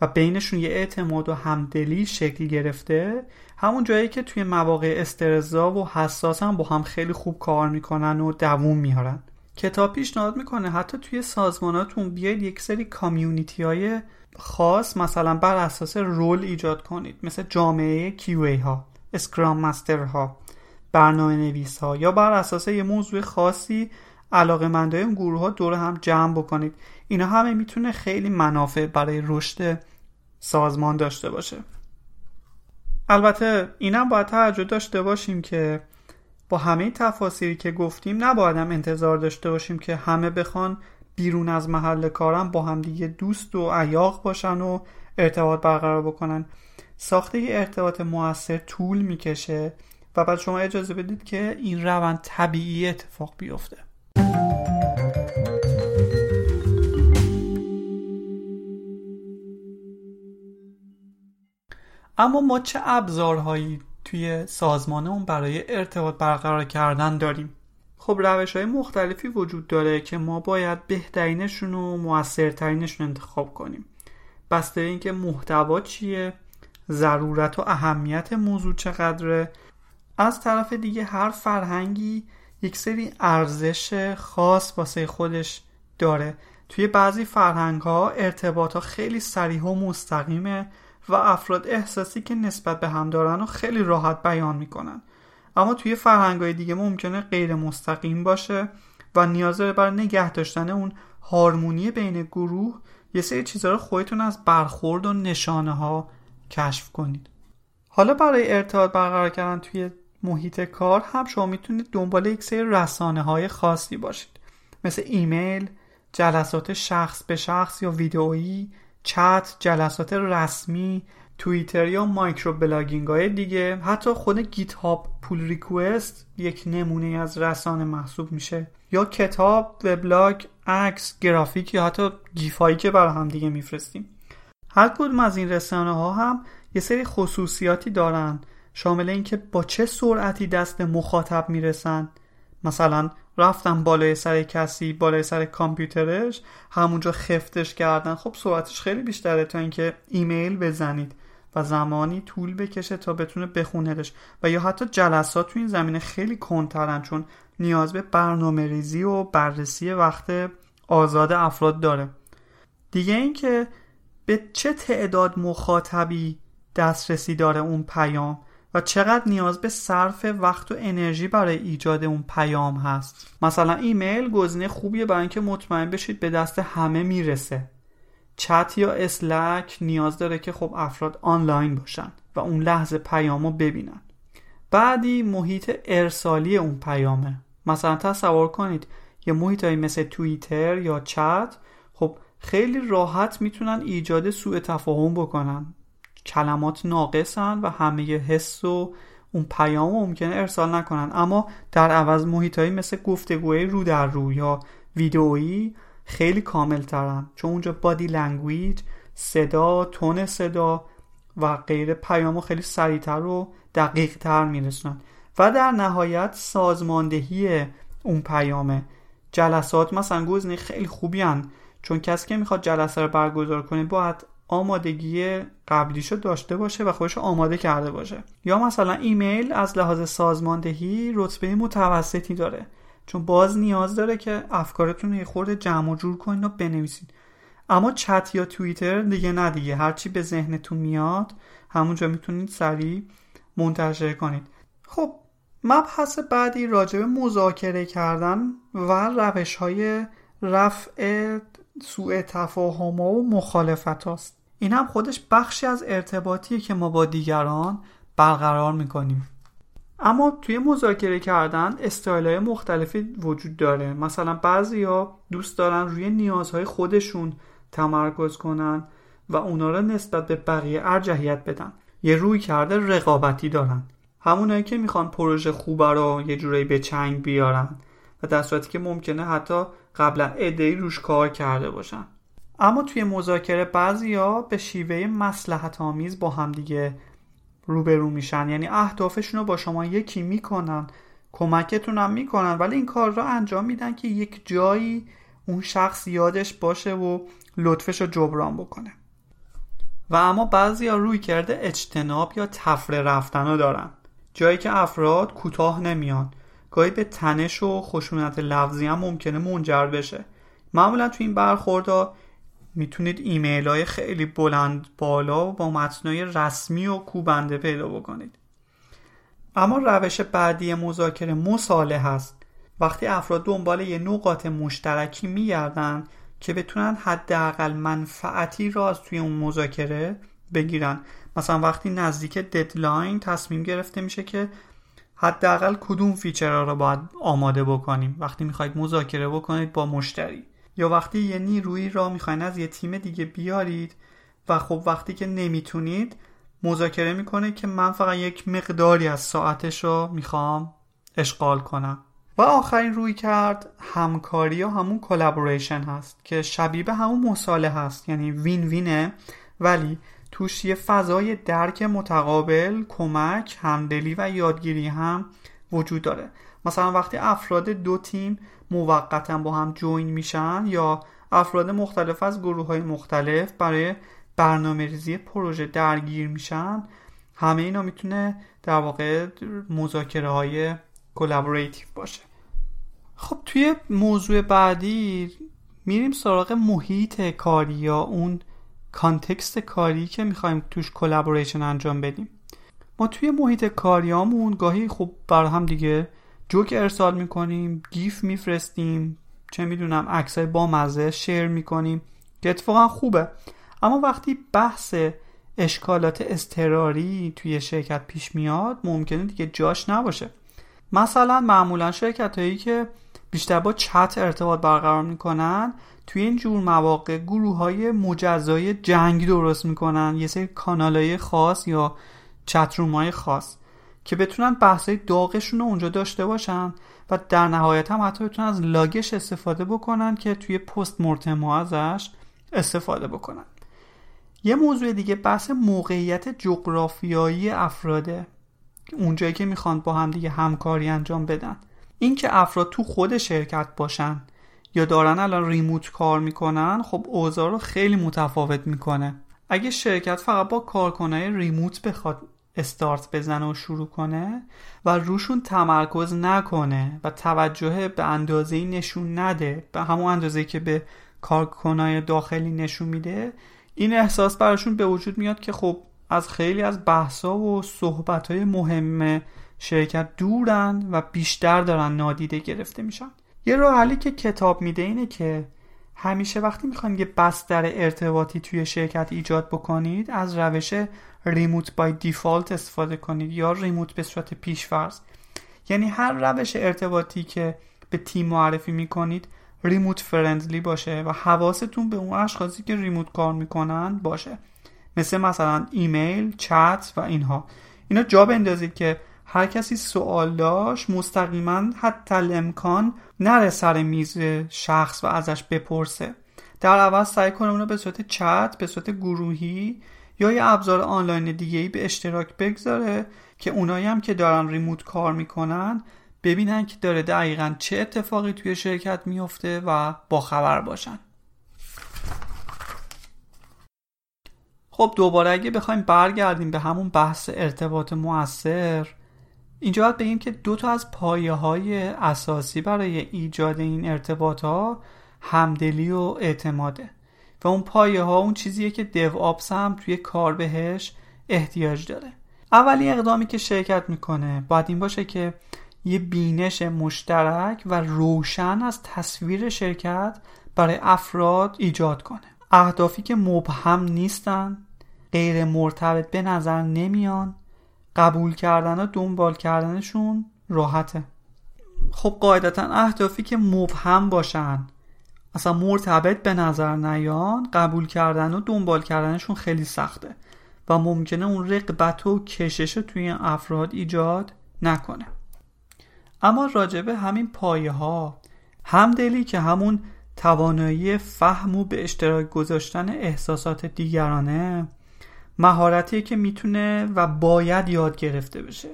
و بینشون یه اعتماد و همدلی شکل گرفته. همون جایی که توی مواقع استرزا و حساس هم با هم خیلی خوب کار می‌کنن و دووم میارن کتاب پیشنهاد می‌کنه حتی توی سازماناتون بیاید یک سری کامیونیتی های خاص مثلا بر اساس رول ایجاد کنید. مثل جامعه کیوی ها اسکرام مستر ها برنامه نویس ها یا بر اساس یه موضوع خاصی علاقه منده اون گروه ها دور هم جمع بکنید. اینا همه می‌تونه خیلی منافع برای رشد سازمان داشته باشه. البته اینم باید توجه داشته باشیم که با همه تفاصیلی که گفتیم نباید هم انتظار داشته باشیم که همه بخوان بیرون از محل کارم با هم دیگه دوست و عیاق باشن و ارتباط برقرار بکنن. ساخته یه ارتباط موثر طول می‌کشه و بعد شما اجازه بدید که این روند طبیعی اتفاق بیفته. اما ما چه ابزارهایی توی سازمانمون برای ارتباط برقرار کردن داریم؟ خب روش های مختلفی وجود داره که ما باید بهترینشون و موثرترینشون انتخاب کنیم. بسته اینکه محتوا چیه ضرورت و اهمیت موضوع چقدره. از طرف دیگه هر فرهنگی یک سری ارزش خاص واسه خودش داره. توی بعضی فرهنگ ها ارتباط ها خیلی سریح و مستقیمه و افراد احساسی که نسبت به هم دارن و خیلی راحت بیان می‌کنن. اما توی فرهنگ های دیگه ممکنه غیر مستقیم باشه و نیاز داره برای نگه داشتن اون هارمونی بین گروه یه سری چیزها رو خودتون از برخورد و نشانه ها کشف کنید. حالا برای ارتباط برقرار کردن توی محیط کار هم شما می‌تونید دنبال یک سری رسانه های خاصی باشید. مثل ایمیل، جلسات شخص به شخص یا ویدئویی، چت، جلسات رسمی، توییتر یا microblogging های دیگه. حتی خود GitHub pull request یک نمونه از رسانه محسوب میشه. یا کتاب، وبلاگ، عکس، گرافیک یا حتی gif ایی که برای هم دیگه میفرستیم. هر کدوم از این رسانه ها هم یه سری خصوصیاتی دارن. شامل اینکه با چه سرعتی دست مخاطب می‌رسن؟ مثلا رفتن بالای سر کسی بالای سر کامپیوترش همونجا خفتش کردن. خب سرعتش خیلی بیشتره تا اینکه ایمیل بزنید و زمانی طول بکشه تا بتونه بخونهش و یا حتی جلسات تو این زمینه خیلی کنترن چون نیاز به برنامه ریزی و بررسی وقت آزاد افراد داره. دیگه اینکه به چه تعداد مخاطبی دسترسی داره اون پیام؟ و چقدر نیاز به صرف وقت و انرژی برای ایجاد اون پیام هست. مثلا ایمیل گزینه خوبیه برای اینکه مطمئن بشید به دست همه می‌رسه. چت یا اسلک نیاز داره که خب افراد آنلاین باشن و اون لحظه پیامو ببینن. بعدی محیط ارسالی اون پیامه. مثلا تصور کنید یه محیط های مثل توییتر یا چت خب خیلی راحت می‌تونن ایجاد سوء تفاهم بکنن. کلمات ناقصن و همه حس و اون پیام ممکنه ارسال نکنن. اما در عوض محیط مثل گفتگوی رو در رو یا ویدئویی خیلی کامل ترن چون اونجا body language صدا tone صدا و غیره پیامو خیلی سریعتر و دقیق تر میرسونن. و در نهایت سازماندهی اون پیامه. جلسات مثلا گزینه خیلی خوبی هن. چون کسی که می‌خواد جلسه رو برگزار کنه باید آمادگی قبلیشو داشته باشه و خودش آماده کرده باشه. یا مثلا ایمیل از لحاظ سازماندهی رتبه متوسطی داره. چون باز نیاز داره که افکارتون رو یه خورده جمع و جور کنید و بنویسید اما چت یا توییتر دیگه نه دیگه. هرچی به ذهنتون میاد همونجا می‌تونید سریع منتشر کنید. خب مبحث بعدی راجع به مذاکره کردن و روش های رفع سوء تفاهم و مخالفت هاست. این هم خودش بخشی از ارتباطیه که ما با دیگران برقرار می‌کنیم. اما توی مذاکره کردن استایل های مختلفی وجود داره. مثلا ها دوست دارن روی نیازهای خودشون تمرکز کنن و اونا را نسبت به بقیه ارجحیت بدن. یه روی کرده رقابتی دارن. همونایی که می‌خوان پروژه خوبه رو یه جورایی به چنگ بیارن. و در صورتی که ممکنه حتی قبلا ادهی روش کار کرده باشن. اما توی مذاکره ها به شیوه مسلحت آمیز با همدیگه روبرو میشن. یعنی اهدافشون رو با شما یکی می‌کنن کمکتون هم می‌کنن ولی این کار را انجام میدن که یک جایی اون شخص یادش باشه و لطفش رو جبران بکنه. و اما بعضی ها روی کرده اجتناب یا تفره رفتن رو دارن. جایی که افراد کوتاه نمیان. گاهی به تنش و خشونت لفظی هم ممکنه منجر بشه. معمولا تو این برخوردها می‌تونید ایمیل های خیلی بلند بالا و با متنای رسمی و کوبنده پیدا بکنید. اما روش بعدی مذاکره مصالحه هست. وقتی افراد دنبال یه نقاط مشترکی میگردن که بتونن حداقل منفعتی را از توی اون مذاکره بگیرن. مثلا وقتی نزدیک deadline تصمیم گرفته میشه که حداقل کدوم feature ها رو باید آماده بکنیم؟ وقتی می‌خواید مذاکره بکنید با مشتری. یا وقتی یه نیرویی را می‌خواین از یه تیم دیگه بیارید و خب وقتی که نمی‌تونید مذاکره می‌کنه که من فقط یک مقداری از ساعتش رو می‌خوام اشغال کنم. و آخرین رویکرد همکاری یا همون collaboration هست که شبیه همون مصالحه هست. یعنی win-win ه ولی توش یه فضای درک متقابل کمک همدلی و یادگیری هم وجود داره. مثلا وقتی افراد دو تیم موقتا با هم join میشن یا افراد مختلف از گروه های مختلف برای برنامه ریزی پروژه درگیر میشن همه اینا می‌تونه در واقع مذاکره های collaborative باشه. خب توی موضوع بعدی میریم سراغ محیط کاری یا اون context کاری که می‌خوایم توش collaboration انجام بدیم. ما توی محیط کاریامون گاهی خب برا هم دیگه جوک ارسال می‌کنیم gif میفرستیم چه می‌دونم عکسای با مزه share می‌کنیم که اتفاقا خوبه. اما وقتی بحث اشکالات اضطراری توی شرکت پیش میاد ممکنه دیگه جاش نباشه. مثلا معمولا شرکت هایی که بیشتر با چت ارتباط برقرار می‌کنن توی این جور مواقع گروه های مجزای جنگ درست می‌کنن یه سری کانال های خاص یا چتروم های خاص که بتونن بحث داغشون رو اونجا داشته باشن و در نهایت هم حتی بتونن از لاگش استفاده بکنن که توی پست مورتم ازش استفاده بکنن. یه موضوع دیگه بحث موقعیت جغرافیایی افراده. اونجایی که می‌خوان با هم دیگه همکاری انجام بدن. اینکه افراد تو خود شرکت باشن. یا دارن الان ریموت کار می‌کنن خب اوضاع رو خیلی متفاوت می‌کنه. اگه شرکت فقط با کارکنای ریموت بخواد استارت بزنه و شروع کنه و روشون تمرکز نکنه و توجه به اندازه نشون نده به همون اندازه که به کارکنای داخلی نشون میده این احساس براشون به وجود میاد که خب از خیلی از بحثا و صحبت های مهم شرکت دورن و بیشتر دارن نادیده گرفته میشن. یه راه حلی که کتاب میده اینه که همیشه وقتی می‌خوایم یه بستر ارتباطی توی شرکت ایجاد بکنید از روش ریموت بای دیفالت استفاده کنید یا ریموت به صورت پیشفرض. یعنی هر روش ارتباطی که به تیم معرفی می‌کنید ریموت فرندلی باشه و حواستون به اون اشخاصی که ریموت کار می‌کنن باشه. مثل مثلا ایمیل، چت و اینها. اینا جا بندازید که هر کسی سوال داشت مستقیما حتی امکان نره سر میز شخص و ازش بپرسه. در عوض سعی کنه اونو به صورت چت به صورت گروهی یا یه ابزار آنلاین دیگه ای به اشتراک بگذاره که اونایی هم که دارن ریموت کار می‌کنن ببینن که داره دقیقا چه اتفاقی توی شرکت میفته و با خبر باشن. خب دوباره اگه بخوایم برگردیم به همون بحث ارتباط موثر اینجا باید بگیم که دو تا از پایه های اساسی برای ایجاد این ارتباط ها همدلی و اعتماده. و اون پایه ها اون چیزیه که دیو آپس هم توی کار بهش احتیاج داره. اولی اقدامی که شرکت می‌کنه باید این باشه که یه بینش مشترک و روشن از تصویر شرکت برای افراد ایجاد کنه. اهدافی که مبهم نیستن غیر مرتبط به نظر نمیان قبول کردن و دنبال کردنشون راحته. خب قاعدتا اهدافی که مبهم باشن. اصلا مرتبط به نظر نیان قبول کردن و دنبال کردنشون خیلی سخته و ممکنه اون رقبت و کشش توی این افراد ایجاد نکنه. اما راجبه همین پایه ها همدلی که همون توانایی فهم و به اشتراک گذاشتن احساسات دیگرانه مهارتی که می‌تونه و باید یاد گرفته بشه.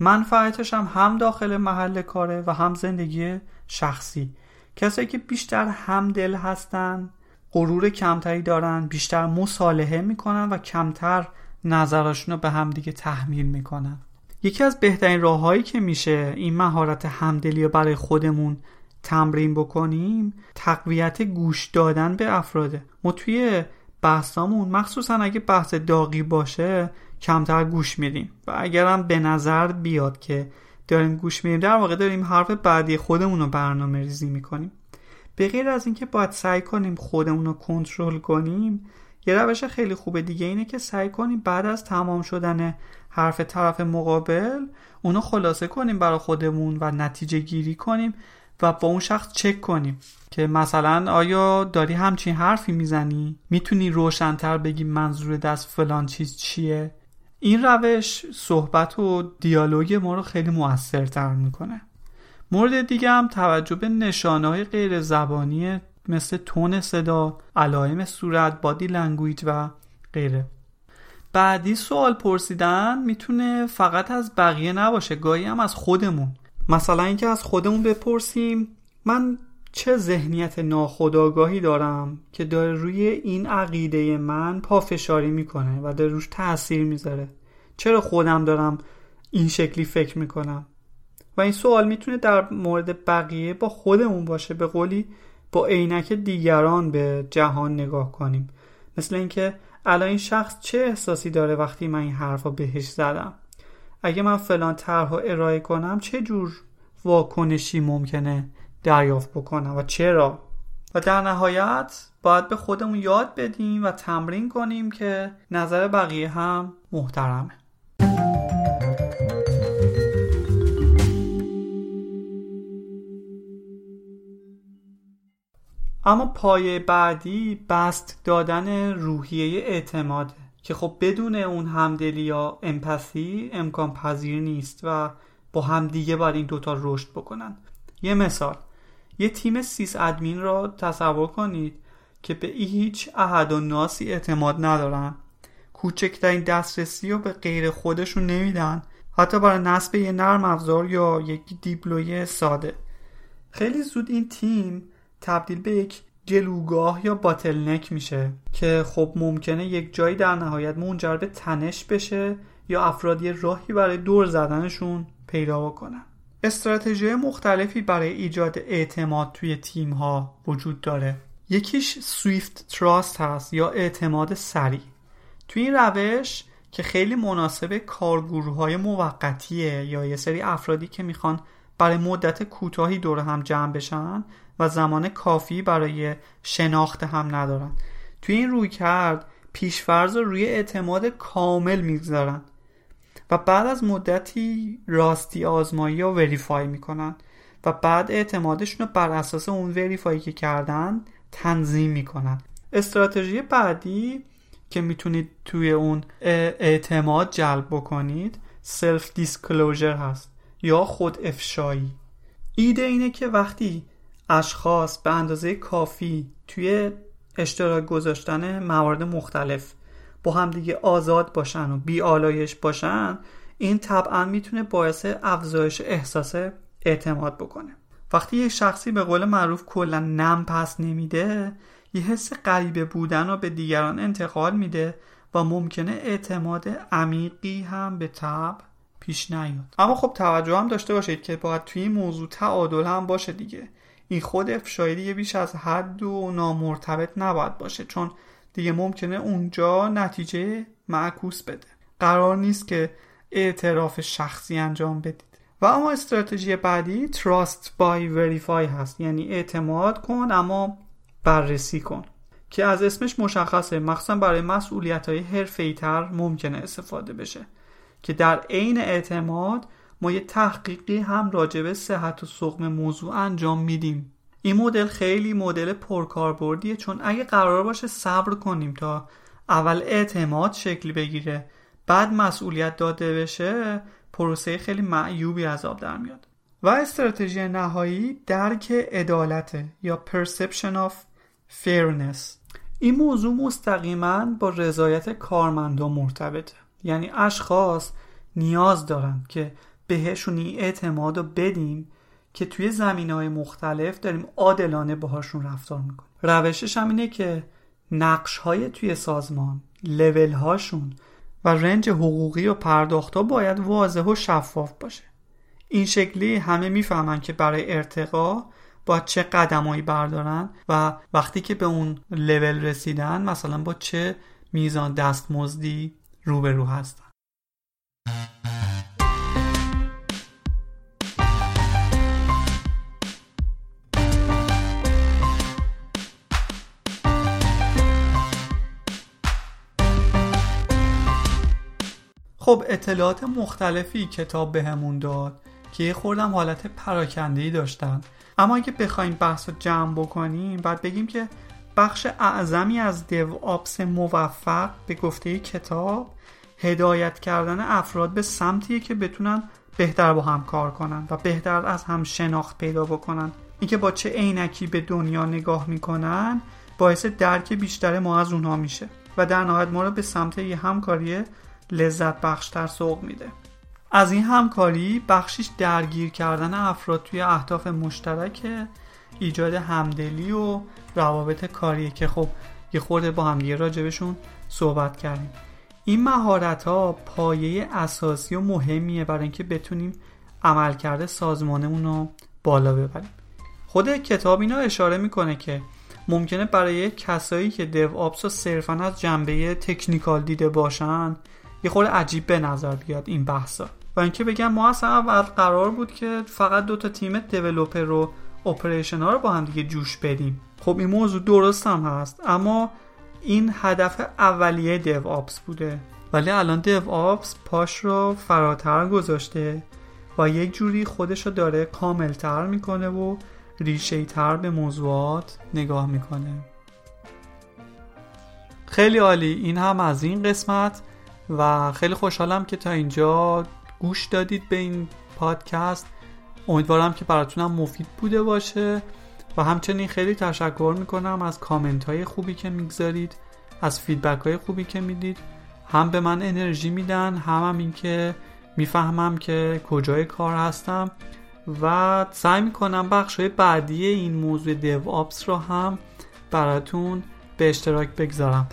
منفعتش هم هم داخل محل کاره و هم زندگی شخصی. کسایی که بیشتر همدل هستن غرور کمتری دارن بیشتر مصالحه می‌کنن و کمتر نظراشون رو به همدیگه تحمیل می‌کنن. یکی از بهترین راههایی که میشه این مهارت همدلی رو برای خودمون تمرین بکنیم تقویت گوش دادن به افراده. ما توی بحثامون مخصوصا اگه بحث داغی باشه کمتر گوش میدیم. و اگرم به نظر بیاد که داریم گوش میدیم در واقع داریم حرف بعدی خودمون رو برنامه ریزی می‌کنیم. به غیر از اینکه باید سعی کنیم خودمون رو کنترل کنیم یه روش خیلی خوبه دیگه اینه که سعی کنیم بعد از تمام شدن حرف طرف مقابل اونو خلاصه کنیم برای خودمون و نتیجه گیری کنیم. و با اون شخص چک کنیم که مثلا آیا داری همچین حرفی می‌زنی؟ می‌تونی روشنتر بگی منظورت از فلان چیز چیه؟ این روش صحبت و دیالوگ ما رو خیلی موثرتر می‌کنه. مورد دیگه هم توجه به نشانه های غیر زبانی مثل tone صدا، علائم صورت، body language و غیره. بعدی سوال پرسیدن می‌تونه فقط از بقیه نباشه گاهی هم از خودمون. مثلا اینکه از خودمون بپرسیم من چه ذهنیت ناخودآگاهی دارم که داره روی این عقیده من پافشاری می‌کنه و داره روش تاثیر می‌ذاره؟ چرا خودم دارم این شکلی فکر می‌کنم؟ و این سوال می‌تونه در مورد بقیه با خودمون باشه به قولی با عینک دیگران به جهان نگاه کنیم. مثل اینکه الان این شخص چه احساسی داره وقتی من این حرف رو بهش زدم؟ اگه من فلان طرح ارائه کنم چه جور واکنشی ممکنه دریافت بکنم و چرا؟ و در نهایت باید به خودمون یاد بدیم و تمرین کنیم که نظر بقیه هم محترمه. اما پایه بعدی بست دادن روحیه اعتماده. که خب بدون اون همدلی یا امپاتی امکان پذیر نیست و با همدیگه باید این دوتا رشد بکنن. یه مثال یه تیم سیس ادمین را تصور کنید که به هیچ احد و ناسی اعتماد ندارن. کوچکترین دسترسی رو به غیر خودشون نمیدن. حتی برای نصب یه نرم افزار یا یک دیپلوی ساده. خیلی زود این تیم تبدیل به یک گلوگاه یا باتلنک میشه که خب ممکنه یک جایی در نهایت منجر به تنش بشه یا افرادی راهی برای دور زدنشون پیدا بکنن. استراتژی مختلفی برای ایجاد اعتماد توی تیم ها وجود داره. یکیش سویفت تراست هست یا اعتماد سریع. توی این روش که خیلی مناسب کارگروه های موقتیه یا یه سری افرادی که می‌خوان برای مدت کوتاهی دور هم جمع بشن و زمان کافی برای شناخت هم ندارن. توی این رویکرد پیشفرض رو روی اعتماد کامل می‌گذارن و بعد از مدتی راستی آزمایی رو verify می‌کنن و بعد اعتمادشون رو بر اساس اون verify ی که کردن تنظیم می‌کنن. استراتژی بعدی که می‌تونید توی اون اعتماد جلب بکنید self disclosure هست. یا خود افشایی. ایده اینه که وقتی اشخاص به اندازه کافی توی اشتراک گذاشتن موارد مختلف با همدیگه آزاد باشن و بی آلایش باشن این طبعا می‌تونه باعث افزایش احساس اعتماد بکنه. وقتی یه شخصی به قول معروف کلا نم پس نمیده یه حس غریبه بودن رو به دیگران انتقال میده و ممکنه اعتماد عمیقی هم به تب پیش نیاد. اما خب توجه هم داشته باشید که باید توی این موضوع تعادل هم باشه دیگه. این خود افشایی دیگه بیش از حد و نامرتبط نباید باشه چون دیگه ممکنه اونجا نتیجه معکوس بده. قرار نیست که اعتراف شخصی انجام بدید. و اما استراتژی بعدی Trust by Verify هست. یعنی اعتماد کن اما بررسی کن. که از اسمش مشخصه. مخصوصا برای مسئولیت های تر ممکنه استفاده بشه. که در عین اعتماد ما یه تحقیقی هم راجبه صحت و سقم موضوع انجام میدیم. این مدل خیلی مدل پرکاربردیه چون اگه قرار باشه صبر کنیم تا اول اعتماد شکل بگیره بعد مسئولیت داده بشه پروسه خیلی معیوبی از آب در میاد. و استراتژی نهایی درک عدالت یا perception of fairness. این موضوع مستقیما با رضایت کارمندان مرتبطه. یعنی اشخاص نیاز دارن که بهشون این اعتماد رو بدیم که توی زمین های مختلف داریم عادلانه باهاشون رفتار می‌کنیم. روشش هم اینه که نقش های توی سازمان لول هاشون و رنج حقوقی و پرداخت ها باید واضح و شفاف باشه. این شکلی همه می‌فهمن که برای ارتقا با چه قدمایی بردارن و وقتی که به اون لول رسیدن مثلا با چه میزان دستمزدی روبرو هستن. خب اطلاعات مختلفی کتاب بهمون به داد که یه خوردم حالت پراکنده داشتن. اما اگه بخوایم بحث رو جمع بکنیم بعد بگیم که بخش اعظمی از دیو آپس موفق به گفته کتاب هدایت کردن افراد به سمتیه که بتونن بهتر با هم کار کنن و بهتر از هم شناخت پیدا بکنن. اینکه با چه عینکی به دنیا نگاه می‌کنن باعث درک بیشتر ما از اونها میشه و در نهایت ما رو به سمت یه همکاری لذت بخشتر سوق میده. از این همکاری بخشیش درگیر کردن افراد توی اهداف مشترک ایجاد همدلی و روابط کاریه که خب یه خورده با همدیگه راجبشون صحبت کردیم. این مهارت ها پایه اساسی و مهمیه برای اینکه بتونیم عملکرد سازمانمون رو بالا ببریم. خود کتاب اینا اشاره می‌کنه که ممکنه برای کسایی که دیو آپس رو صرفا از جنبه تکنیکال دیده باشن یه خورده عجیب به نظر بیاد این بحثا. و اینکه بگم ما اصلا اول قرار بود که فقط دو تا تیم دیولوپر رو اپریشن ها رو با هم دیگه جوش بدیم. خب این موضوع درست هم هست اما این هدف اولیه دیو آپس بوده. ولی الان دیو آپس پاش رو فراتر گذاشته و یک جوری خودش رو داره کاملتر می‌کنه و ریشه تر به موضوعات نگاه می‌کنه. خیلی عالی. این هم از این قسمت و خیلی خوشحالم که تا اینجا گوش دادید به این پادکست. امیدوارم که براتونم مفید بوده باشه. و همچنین خیلی تشکر می‌کنم از کامنت های خوبی که می‌گذارید از فیدبک های خوبی که می‌دید. هم به من انرژی میدن هم, هم این که می‌فهمم که کجای کار هستم. و سعی می‌کنم بخش های بعدی این موضوع دیو آپس رو هم براتون به اشتراک بگذارم.